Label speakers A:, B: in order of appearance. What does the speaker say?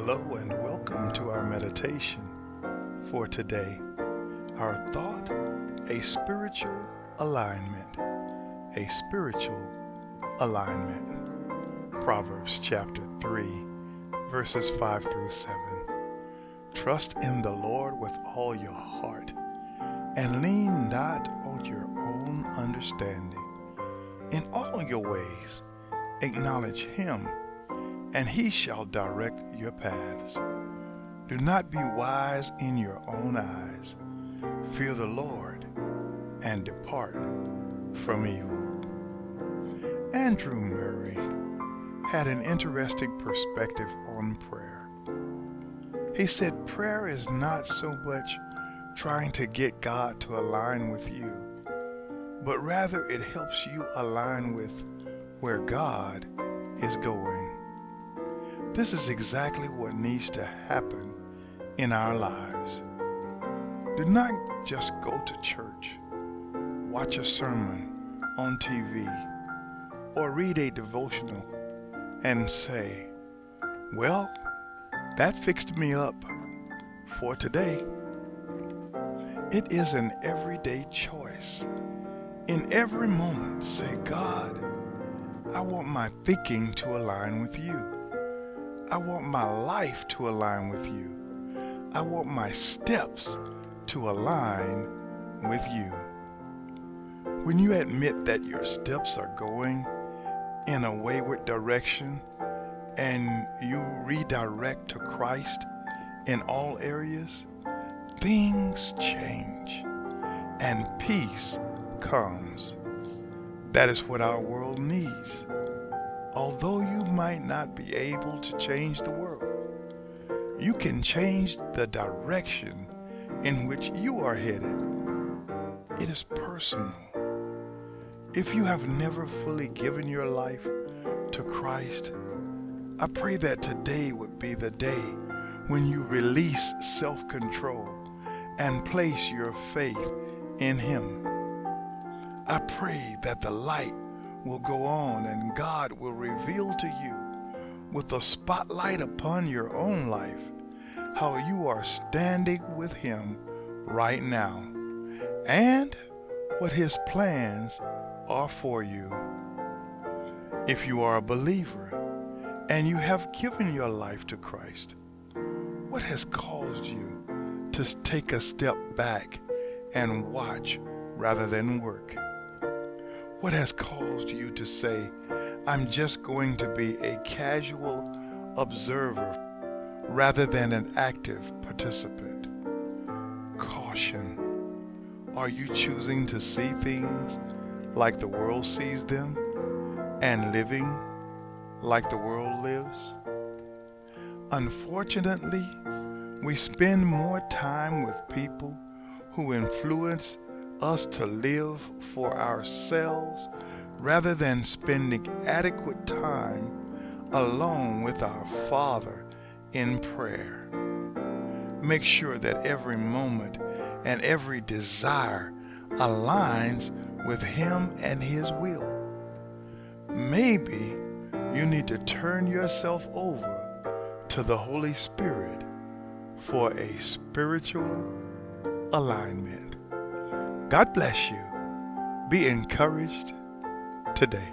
A: Hello and welcome to our meditation for today. Our thought, a spiritual alignment. A spiritual alignment. Proverbs chapter 3, verses 5 through 7. Trust in the Lord with all your heart and lean not on your own understanding. In all your ways, acknowledge Him and he shall direct your paths. Do not be wise in your own eyes. Fear the Lord and depart from evil. Andrew Murray had an interesting perspective on prayer. He said prayer is not so much trying to get God to align with you, but rather it helps you align with where God is going. This is exactly what needs to happen in our lives. Do not just go to church, watch a sermon on TV, or read a devotional and say, Well, that fixed me up for today. It is an everyday choice. In every moment, say, God, I want my thinking to align with you. I want my life to align with you. I want my steps to align with you. When you admit that your steps are going in a wayward direction and you redirect to Christ in all areas, things change and peace comes. That is what our world needs although you might not be able to change the world, you can change the direction in which you are headed. It is personal. If you have never fully given your life to Christ, I pray that today would be the day when you release self control and place your faith in Him. I pray that the light will go on and God will reveal to you with a spotlight upon your own life how you are standing with Him right now and what His plans are for you. If you are a believer and you have given your life to Christ, what has caused you to take a step back and watch rather than work? What has caused you to say, I'm just going to be a casual observer rather than an active participant? Caution. Are you choosing to see things like the world sees them and living like the world lives? Unfortunately, we spend more time with people who influence us to live for ourselves rather than spending adequate time alone with our Father in prayer. Make sure that every moment and every desire aligns with Him and His will. Maybe you need to turn yourself over to the Holy Spirit for a spiritual alignment. God bless you. Be encouraged today.